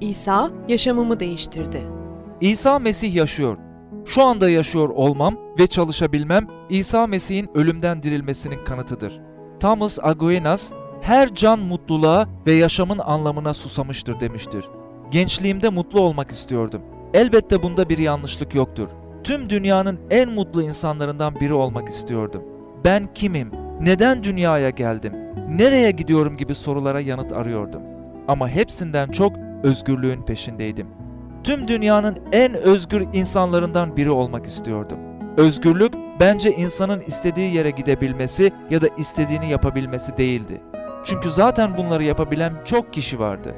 İsa yaşamımı değiştirdi. İsa Mesih yaşıyor. Şu anda yaşıyor olmam ve çalışabilmem İsa Mesih'in ölümden dirilmesinin kanıtıdır. Thomas Aquinas, her can mutluluğa ve yaşamın anlamına susamıştır demiştir. Gençliğimde mutlu olmak istiyordum. Elbette bunda bir yanlışlık yoktur. Tüm dünyanın en mutlu insanlarından biri olmak istiyordum. Ben kimim? Neden dünyaya geldim? Nereye gidiyorum gibi sorulara yanıt arıyordum. Ama hepsinden çok özgürlüğün peşindeydim. Tüm dünyanın en özgür insanlarından biri olmak istiyordum. Özgürlük bence insanın istediği yere gidebilmesi ya da istediğini yapabilmesi değildi. Çünkü zaten bunları yapabilen çok kişi vardı.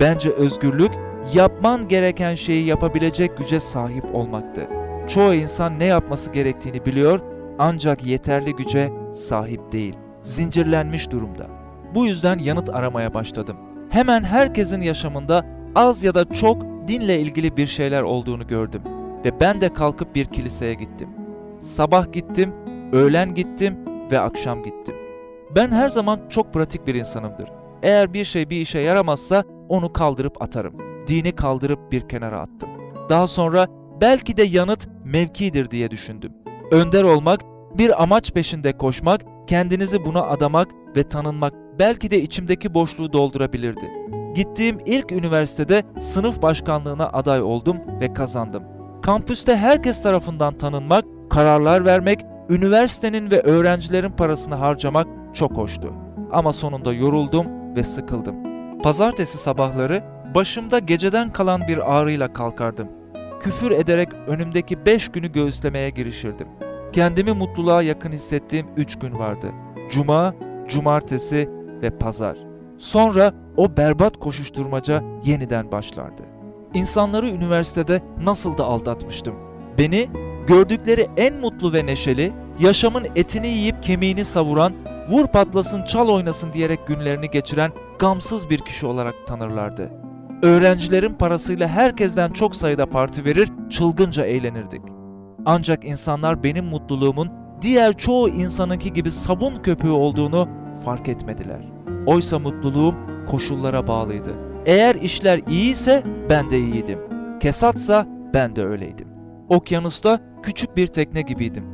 Bence özgürlük yapman gereken şeyi yapabilecek güce sahip olmaktı. Çoğu insan ne yapması gerektiğini biliyor ancak yeterli güce sahip değil. Zincirlenmiş durumda. Bu yüzden yanıt aramaya başladım. Hemen herkesin yaşamında az ya da çok dinle ilgili bir şeyler olduğunu gördüm ve ben de kalkıp bir kiliseye gittim. Sabah gittim, öğlen gittim ve akşam gittim. Ben her zaman çok pratik bir insanımdır. Eğer bir şey bir işe yaramazsa onu kaldırıp atarım. Dini kaldırıp bir kenara attım. Daha sonra belki de yanıt mevkidir diye düşündüm. Önder olmak, bir amaç peşinde koşmak, kendinizi buna adamak ve tanınmak belki de içimdeki boşluğu doldurabilirdi. Gittiğim ilk üniversitede sınıf başkanlığına aday oldum ve kazandım. Kampüste herkes tarafından tanınmak, kararlar vermek, üniversitenin ve öğrencilerin parasını harcamak çok hoştu. Ama sonunda yoruldum ve sıkıldım. Pazartesi sabahları başımda geceden kalan bir ağrıyla kalkardım. Küfür ederek önümdeki beş günü göğüslemeye girişirdim. Kendimi mutluluğa yakın hissettiğim üç gün vardı. Cuma, cumartesi ve pazar. Sonra o berbat koşuşturmaca yeniden başlardı. İnsanları üniversitede nasıl da aldatmıştım. Beni gördükleri en mutlu ve neşeli, yaşamın etini yiyip kemiğini savuran, vur patlasın çal oynasın diyerek günlerini geçiren gamsız bir kişi olarak tanırlardı. Öğrencilerin parasıyla herkesten çok sayıda parti verir, çılgınca eğlenirdik. Ancak insanlar benim mutluluğumun diğer çoğu insanınki gibi sabun köpüğü olduğunu fark etmediler. Oysa mutluluğum koşullara bağlıydı. Eğer işler iyiyse ben de iyiydim. Kesatsa ben de öyleydim. Okyanusta küçük bir tekne gibiydim.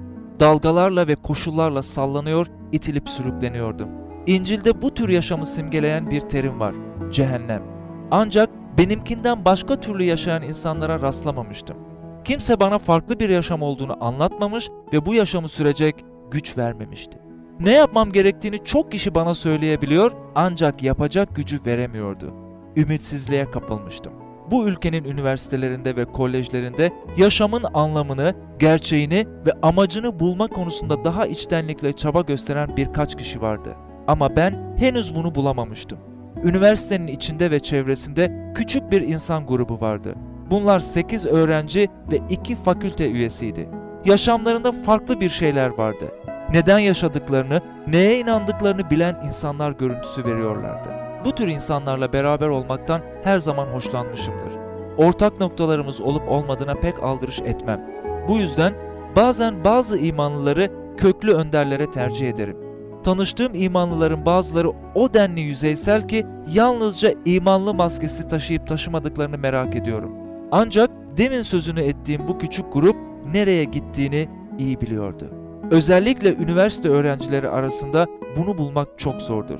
Dalgalarla ve koşullarla sallanıyor, itilip sürükleniyordum. İncil'de bu tür yaşamı simgeleyen bir terim var. Cehennem. Ancak benimkinden başka türlü yaşayan insanlara rastlamamıştım. Kimse bana farklı bir yaşam olduğunu anlatmamış ve bu yaşamı sürecek güç vermemişti. Ne yapmam gerektiğini çok kişi bana söyleyebiliyor ancak yapacak gücü veremiyordu. Ümitsizliğe kapılmıştım. Bu ülkenin üniversitelerinde ve kolejlerinde yaşamın anlamını, gerçeğini ve amacını bulma konusunda daha içtenlikle çaba gösteren birkaç kişi vardı. Ama ben henüz bunu bulamamıştım. Üniversitenin içinde ve çevresinde küçük bir insan grubu vardı. Bunlar 8 öğrenci ve 2 fakülte üyesiydi. Yaşamlarında farklı bir şeyler vardı. Neden yaşadıklarını, neye inandıklarını bilen insanlar görüntüsü veriyorlardı. Bu tür insanlarla beraber olmaktan her zaman hoşlanmışımdır. Ortak noktalarımız olup olmadığına pek aldırış etmem. Bu yüzden bazen bazı imanlıları köklü önderlere tercih ederim. Tanıştığım imanlıların bazıları o denli yüzeysel ki yalnızca imanlı maskesi taşıyıp taşımadıklarını merak ediyorum. Ancak demin sözünü ettiğim bu küçük grup nereye gittiğini iyi biliyordu. Özellikle üniversite öğrencileri arasında bunu bulmak çok zordur.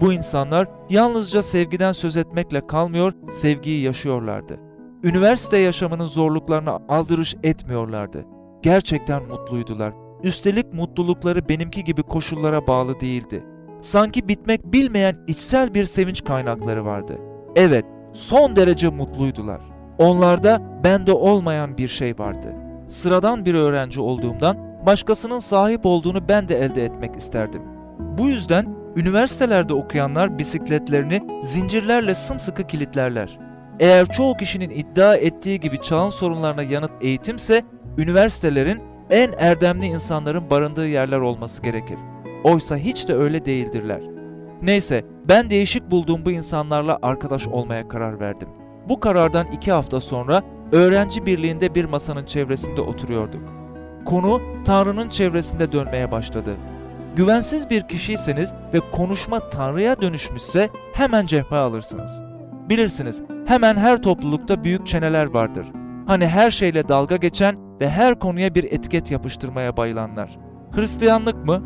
Bu insanlar yalnızca sevgiden söz etmekle kalmıyor, sevgiyi yaşıyorlardı. Üniversite yaşamının zorluklarına aldırış etmiyorlardı. Gerçekten mutluydular. Üstelik mutlulukları benimki gibi koşullara bağlı değildi. Sanki bitmek bilmeyen içsel bir sevinç kaynakları vardı. Evet, son derece mutluydular. Onlarda bende olmayan bir şey vardı. Sıradan bir öğrenci olduğumdan başkasının sahip olduğunu ben de elde etmek isterdim. Bu yüzden üniversitelerde okuyanlar bisikletlerini zincirlerle sımsıkı kilitlerler. Eğer çoğu kişinin iddia ettiği gibi çağın sorunlarına yanıt eğitimse, üniversitelerin en erdemli insanların barındığı yerler olması gerekir. Oysa hiç de öyle değildirler. Neyse, ben değişik bulduğum bu insanlarla arkadaş olmaya karar verdim. Bu karardan iki hafta sonra öğrenci birliğinde bir masanın çevresinde oturuyorduk. Konu Tanrı'nın çevresinde dönmeye başladı. Güvensiz bir kişiyseniz ve konuşma Tanrı'ya dönüşmüşse hemen cephe alırsınız. Bilirsiniz, hemen her toplulukta büyük çeneler vardır. Hani her şeyle dalga geçen ve her konuya bir etiket yapıştırmaya bayılanlar. Hristiyanlık mı?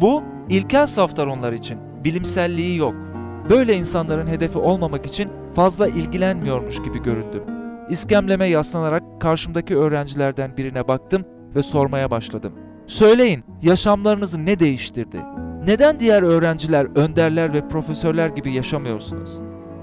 Bu ilkel saftar onlar için. Bilimselliği yok. Böyle insanların hedefi olmamak için fazla ilgilenmiyormuş gibi göründüm. İskemleme yaslanarak karşımdaki öğrencilerden birine baktım ve sormaya başladım. Söyleyin, yaşamlarınızı ne değiştirdi? Neden diğer öğrenciler, önderler ve profesörler gibi yaşamıyorsunuz?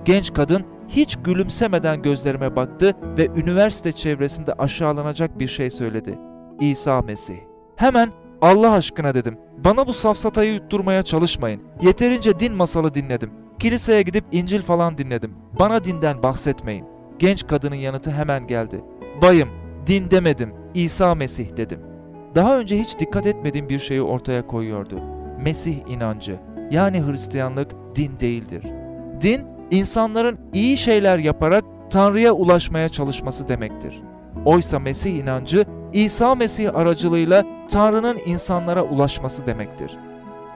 Genç kadın hiç gülümsemeden gözlerime baktı ve üniversite çevresinde aşağılanacak bir şey söyledi. İsa Mesih. Hemen Allah aşkına dedim. Bana bu safsatayı yutturmaya çalışmayın. Yeterince din masalı dinledim. Kiliseye gidip İncil falan dinledim. Bana dinden bahsetmeyin. Genç kadının yanıtı hemen geldi. Bayım, din demedim, İsa Mesih dedim. Daha önce hiç dikkat etmediğim bir şeyi ortaya koyuyordu. Mesih inancı, yani Hristiyanlık din değildir. Din, insanların iyi şeyler yaparak Tanrı'ya ulaşmaya çalışması demektir. Oysa Mesih inancı, İsa Mesih aracılığıyla Tanrı'nın insanlara ulaşması demektir.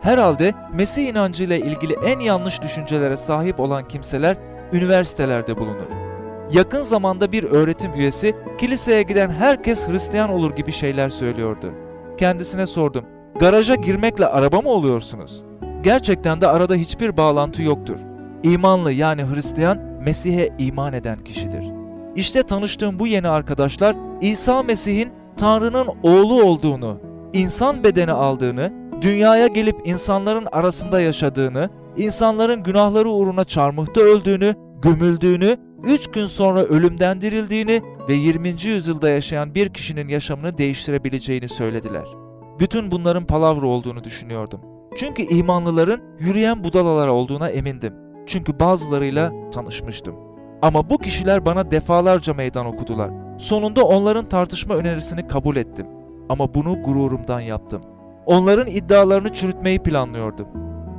Herhalde Mesih inancı ile ilgili en yanlış düşüncelere sahip olan kimseler üniversitelerde bulunur. Yakın zamanda bir öğretim üyesi kiliseye giden herkes Hristiyan olur gibi şeyler söylüyordu. Kendisine sordum. Garaja girmekle araba mı oluyorsunuz? Gerçekten de arada hiçbir bağlantı yoktur. İmanlı yani Hristiyan Mesih'e iman eden kişidir. İşte tanıştığım bu yeni arkadaşlar İsa Mesih'in Tanrı'nın oğlu olduğunu, insan bedeni aldığını, dünyaya gelip insanların arasında yaşadığını, insanların günahları uğruna çarmıhta öldüğünü, gömüldüğünü, üç gün sonra ölümden dirildiğini ve 20. yüzyılda yaşayan bir kişinin yaşamını değiştirebileceğini söylediler. Bütün bunların palavra olduğunu düşünüyordum. Çünkü imanlıların yürüyen budalalar olduğuna emindim. Çünkü bazılarıyla tanışmıştım. Ama bu kişiler bana defalarca meydan okudular. Sonunda onların tartışma önerisini kabul ettim. Ama bunu gururumdan yaptım. Onların iddialarını çürütmeyi planlıyordum.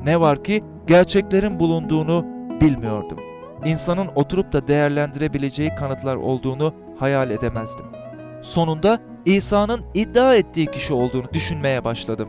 Ne var ki gerçeklerin bulunduğunu bilmiyordum. İnsanın oturup da değerlendirebileceği kanıtlar olduğunu hayal edemezdim. Sonunda İsa'nın iddia ettiği kişi olduğunu düşünmeye başladım.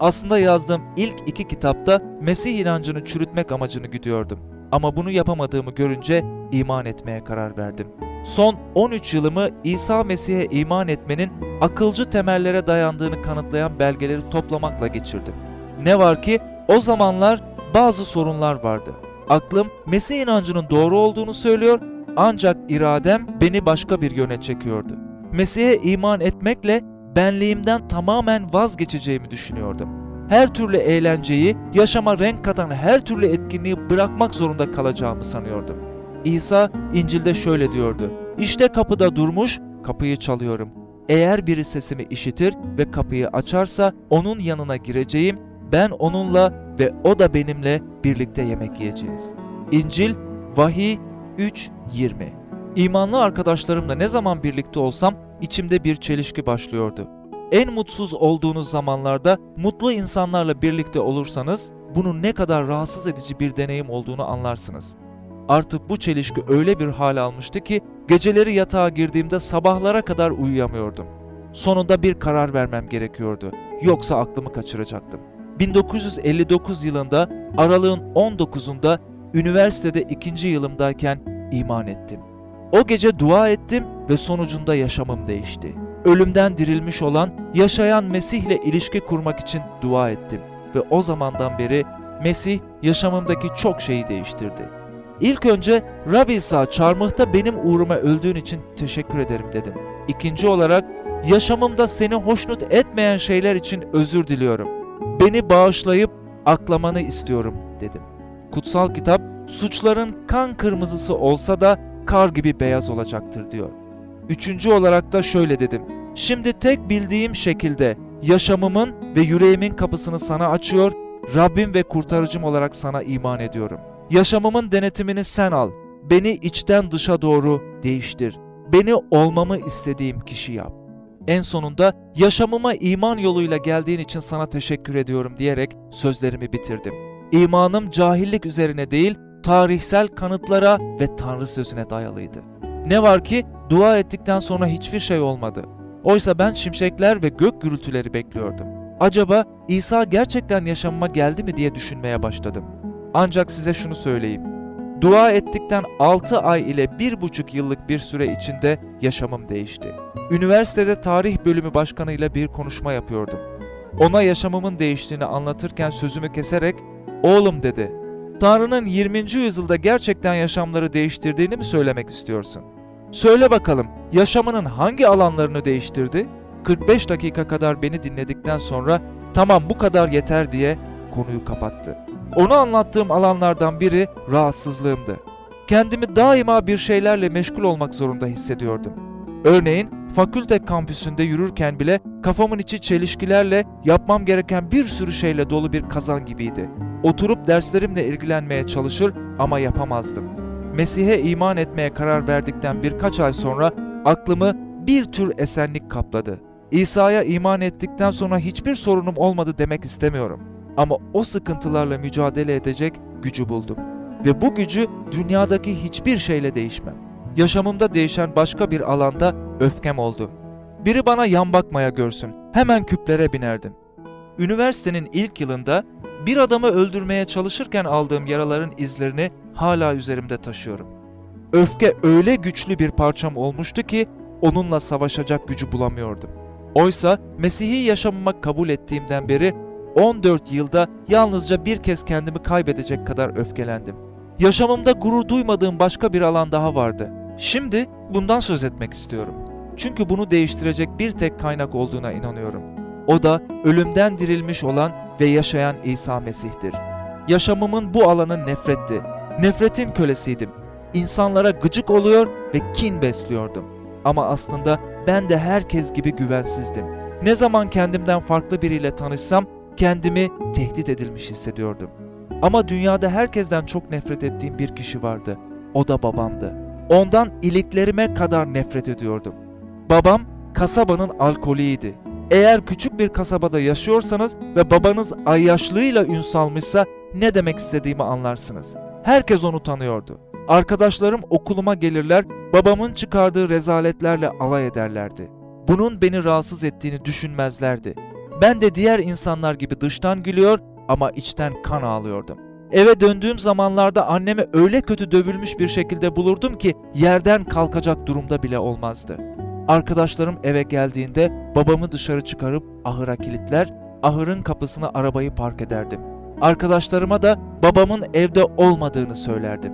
Aslında yazdığım ilk iki kitapta Mesih inancını çürütmek amacını güdüyordum. Ama bunu yapamadığımı görünce iman etmeye karar verdim. Son 13 yılımı İsa Mesih'e iman etmenin akılcı temellere dayandığını kanıtlayan belgeleri toplamakla geçirdim. Ne var ki o zamanlar bazı sorunlar vardı. Aklım Mesih inancının doğru olduğunu söylüyor ancak iradem beni başka bir yöne çekiyordu. Mesih'e iman etmekle benliğimden tamamen vazgeçeceğimi düşünüyordum. Her türlü eğlenceyi, yaşama renk katan her türlü etkinliği bırakmak zorunda kalacağımı sanıyordum. İsa İncil'de şöyle diyordu. İşte kapıda durmuş, kapıyı çalıyorum. Eğer biri sesimi işitir ve kapıyı açarsa onun yanına gireceğim, ben onunla ve o da benimle birlikte yemek yiyeceğiz. İncil, Vahiy 3.20 İmanlı arkadaşlarımla ne zaman birlikte olsam içimde bir çelişki başlıyordu. En mutsuz olduğunuz zamanlarda mutlu insanlarla birlikte olursanız bunun ne kadar rahatsız edici bir deneyim olduğunu anlarsınız. Artık bu çelişki öyle bir hal almıştı ki geceleri yatağa girdiğimde sabahlara kadar uyuyamıyordum. Sonunda bir karar vermem gerekiyordu. Yoksa aklımı kaçıracaktım. 1959 yılında aralığın 19'unda üniversitede ikinci yılımdayken iman ettim. O gece dua ettim ve sonucunda yaşamım değişti. Ölümden dirilmiş olan, yaşayan Mesih'le ilişki kurmak için dua ettim ve o zamandan beri Mesih yaşamımdaki çok şeyi değiştirdi. İlk önce Rabbi İsa çarmıhta benim uğruma öldüğün için teşekkür ederim dedim. İkinci olarak yaşamımda seni hoşnut etmeyen şeyler için özür diliyorum. Beni bağışlayıp aklamanı istiyorum dedim. Kutsal kitap suçların kan kırmızısı olsa da kar gibi beyaz olacaktır diyor. Üçüncü olarak da şöyle dedim. Şimdi tek bildiğim şekilde yaşamımın ve yüreğimin kapısını sana açıyor, Rabbim ve kurtarıcım olarak sana iman ediyorum. Yaşamımın denetimini sen al. Beni içten dışa doğru değiştir. Beni olmamı istediğim kişi yap. En sonunda yaşamıma iman yoluyla geldiğin için sana teşekkür ediyorum diyerek sözlerimi bitirdim. İmanım cahillik üzerine değil, tarihsel kanıtlara ve Tanrı sözüne dayalıydı. Ne var ki dua ettikten sonra hiçbir şey olmadı. Oysa ben şimşekler ve gök gürültüleri bekliyordum. Acaba İsa gerçekten yaşamıma geldi mi diye düşünmeye başladım. Ancak size şunu söyleyeyim. Dua ettikten 6 ay ile 1,5 yıllık bir süre içinde yaşamım değişti. Üniversitede tarih bölümü başkanıyla bir konuşma yapıyordum. Ona yaşamımın değiştiğini anlatırken sözümü keserek, "Oğlum," dedi. "Tanrı'nın 20. yüzyılda gerçekten yaşamları değiştirdiğini mi söylemek istiyorsun? Söyle bakalım, yaşamının hangi alanlarını değiştirdi?" 45 dakika kadar beni dinledikten sonra "Tamam, bu kadar yeter." diye konuyu kapattı. Onu anlattığım alanlardan biri rahatsızlığımdı. Kendimi daima bir şeylerle meşgul olmak zorunda hissediyordum. Örneğin fakülte kampüsünde yürürken bile kafamın içi çelişkilerle yapmam gereken bir sürü şeyle dolu bir kazan gibiydi. Oturup derslerimle ilgilenmeye çalışır ama yapamazdım. Mesih'e iman etmeye karar verdikten birkaç ay sonra aklımı bir tür esenlik kapladı. İsa'ya iman ettikten sonra hiçbir sorunum olmadı demek istemiyorum. Ama o sıkıntılarla mücadele edecek gücü buldum. Ve bu gücü dünyadaki hiçbir şeyle değişmem. Yaşamımda değişen başka bir alanda öfkem oldu. Biri bana yan bakmaya görsün, hemen küplere binerdim. Üniversitenin ilk yılında bir adamı öldürmeye çalışırken aldığım yaraların izlerini hala üzerimde taşıyorum. Öfke öyle güçlü bir parçam olmuştu ki onunla savaşacak gücü bulamıyordum. Oysa Mesih'i yaşamıma kabul ettiğimden beri 14 yılda yalnızca bir kez kendimi kaybedecek kadar öfkelendim. Yaşamımda gurur duymadığım başka bir alan daha vardı. Şimdi bundan söz etmek istiyorum. Çünkü bunu değiştirecek bir tek kaynak olduğuna inanıyorum. O da ölümden dirilmiş olan ve yaşayan İsa Mesih'tir. Yaşamımın bu alanı nefretti. Nefretin kölesiydim. İnsanlara gıcık oluyor ve kin besliyordum. Ama aslında ben de herkes gibi güvensizdim. Ne zaman kendimden farklı biriyle tanışsam kendimi tehdit edilmiş hissediyordum. Ama dünyada herkesten çok nefret ettiğim bir kişi vardı. O da babamdı. Ondan iliklerime kadar nefret ediyordum. Babam kasabanın alkoliydi. Eğer küçük bir kasabada yaşıyorsanız ve babanız ayyaşlığıyla ün salmışsa ne demek istediğimi anlarsınız. Herkes onu tanıyordu. Arkadaşlarım okuluma gelirler, babamın çıkardığı rezaletlerle alay ederlerdi. Bunun beni rahatsız ettiğini düşünmezlerdi. Ben de diğer insanlar gibi dıştan gülüyor ama içten kan ağlıyordum. Eve döndüğüm zamanlarda annemi öyle kötü dövülmüş bir şekilde bulurdum ki yerden kalkacak durumda bile olmazdı. Arkadaşlarım eve geldiğinde babamı dışarı çıkarıp ahıra kilitler, ahırın kapısına arabayı park ederdim. Arkadaşlarıma da babamın evde olmadığını söylerdim.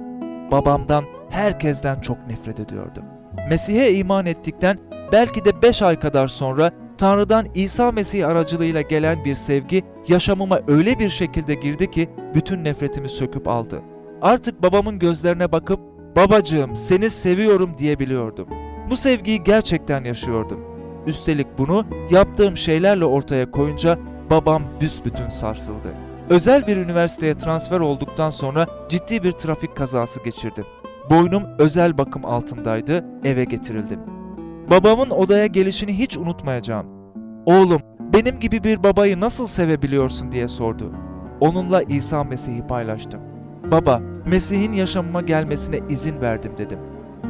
Babamdan, herkesten çok nefret ediyordum. Mesih'e iman ettikten belki de 5 ay kadar sonra Tanrı'dan İsa Mesih aracılığıyla gelen bir sevgi yaşamıma öyle bir şekilde girdi ki bütün nefretimi söküp aldı. Artık babamın gözlerine bakıp babacığım seni seviyorum diyebiliyordum. Bu sevgiyi gerçekten yaşıyordum. Üstelik bunu yaptığım şeylerle ortaya koyunca babam büsbütün sarsıldı. Özel bir üniversiteye transfer olduktan sonra ciddi bir trafik kazası geçirdim. Boynum özel bakım altındaydı, eve getirildim. Babamın odaya gelişini hiç unutmayacağım. Oğlum, benim gibi bir babayı nasıl sevebiliyorsun diye sordu. Onunla İsa Mesih'i paylaştım. Baba, Mesih'in yaşamıma gelmesine izin verdim dedim.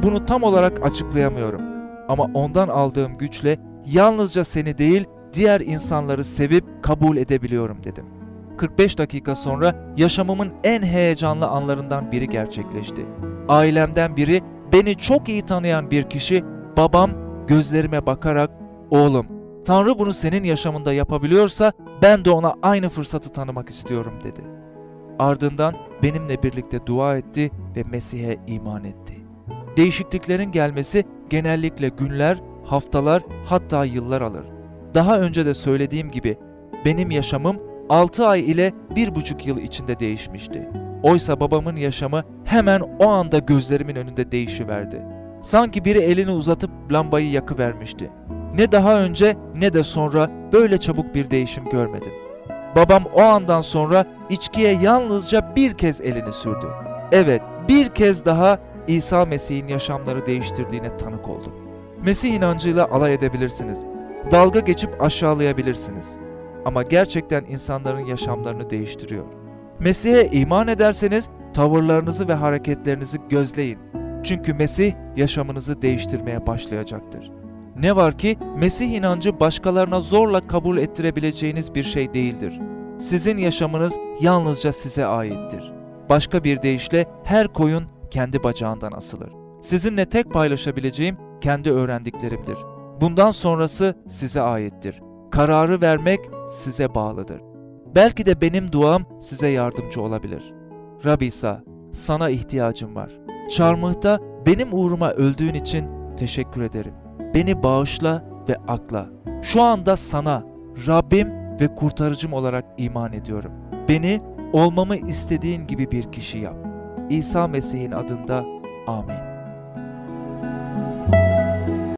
Bunu tam olarak açıklayamıyorum. Ama ondan aldığım güçle yalnızca seni değil, diğer insanları sevip kabul edebiliyorum dedim. 45 dakika sonra yaşamımın en heyecanlı anlarından biri gerçekleşti. Ailemden biri, beni çok iyi tanıyan bir kişi, babam gözlerime bakarak "Oğlum, Tanrı bunu senin yaşamında yapabiliyorsa ben de ona aynı fırsatı tanımak istiyorum." dedi. Ardından benimle birlikte dua etti ve Mesih'e iman etti. Değişikliklerin gelmesi genellikle günler, haftalar hatta yıllar alır. Daha önce de söylediğim gibi benim yaşamım 6 ay ile 1,5 yıl içinde değişmişti. Oysa babamın yaşamı hemen o anda gözlerimin önünde değişiverdi. Sanki biri elini uzatıp lambayı yakıvermişti. Ne daha önce ne de sonra böyle çabuk bir değişim görmedim. Babam o andan sonra içkiye yalnızca bir kez elini sürdü. Evet, bir kez daha İsa Mesih'in yaşamları değiştirdiğine tanık oldum. Mesih inancıyla alay edebilirsiniz. Dalga geçip aşağılayabilirsiniz. Ama gerçekten insanların yaşamlarını değiştiriyor. Mesih'e iman ederseniz tavırlarınızı ve hareketlerinizi gözleyin. Çünkü Mesih yaşamınızı değiştirmeye başlayacaktır. Ne var ki Mesih inancı başkalarına zorla kabul ettirebileceğiniz bir şey değildir. Sizin yaşamınız yalnızca size aittir. Başka bir deyişle her koyun kendi bacağından asılır. Sizinle tek paylaşabileceğim kendi öğrendiklerimdir. Bundan sonrası size aittir. Kararı vermek size bağlıdır. Belki de benim duam size yardımcı olabilir. Rab İsa, sana ihtiyacım var. Çarmıhta benim uğruma öldüğün için teşekkür ederim. Beni bağışla ve akla. Şu anda sana, Rabbim ve kurtarıcım olarak iman ediyorum. Beni olmamı istediğin gibi bir kişi yap. İsa Mesih'in adında amin.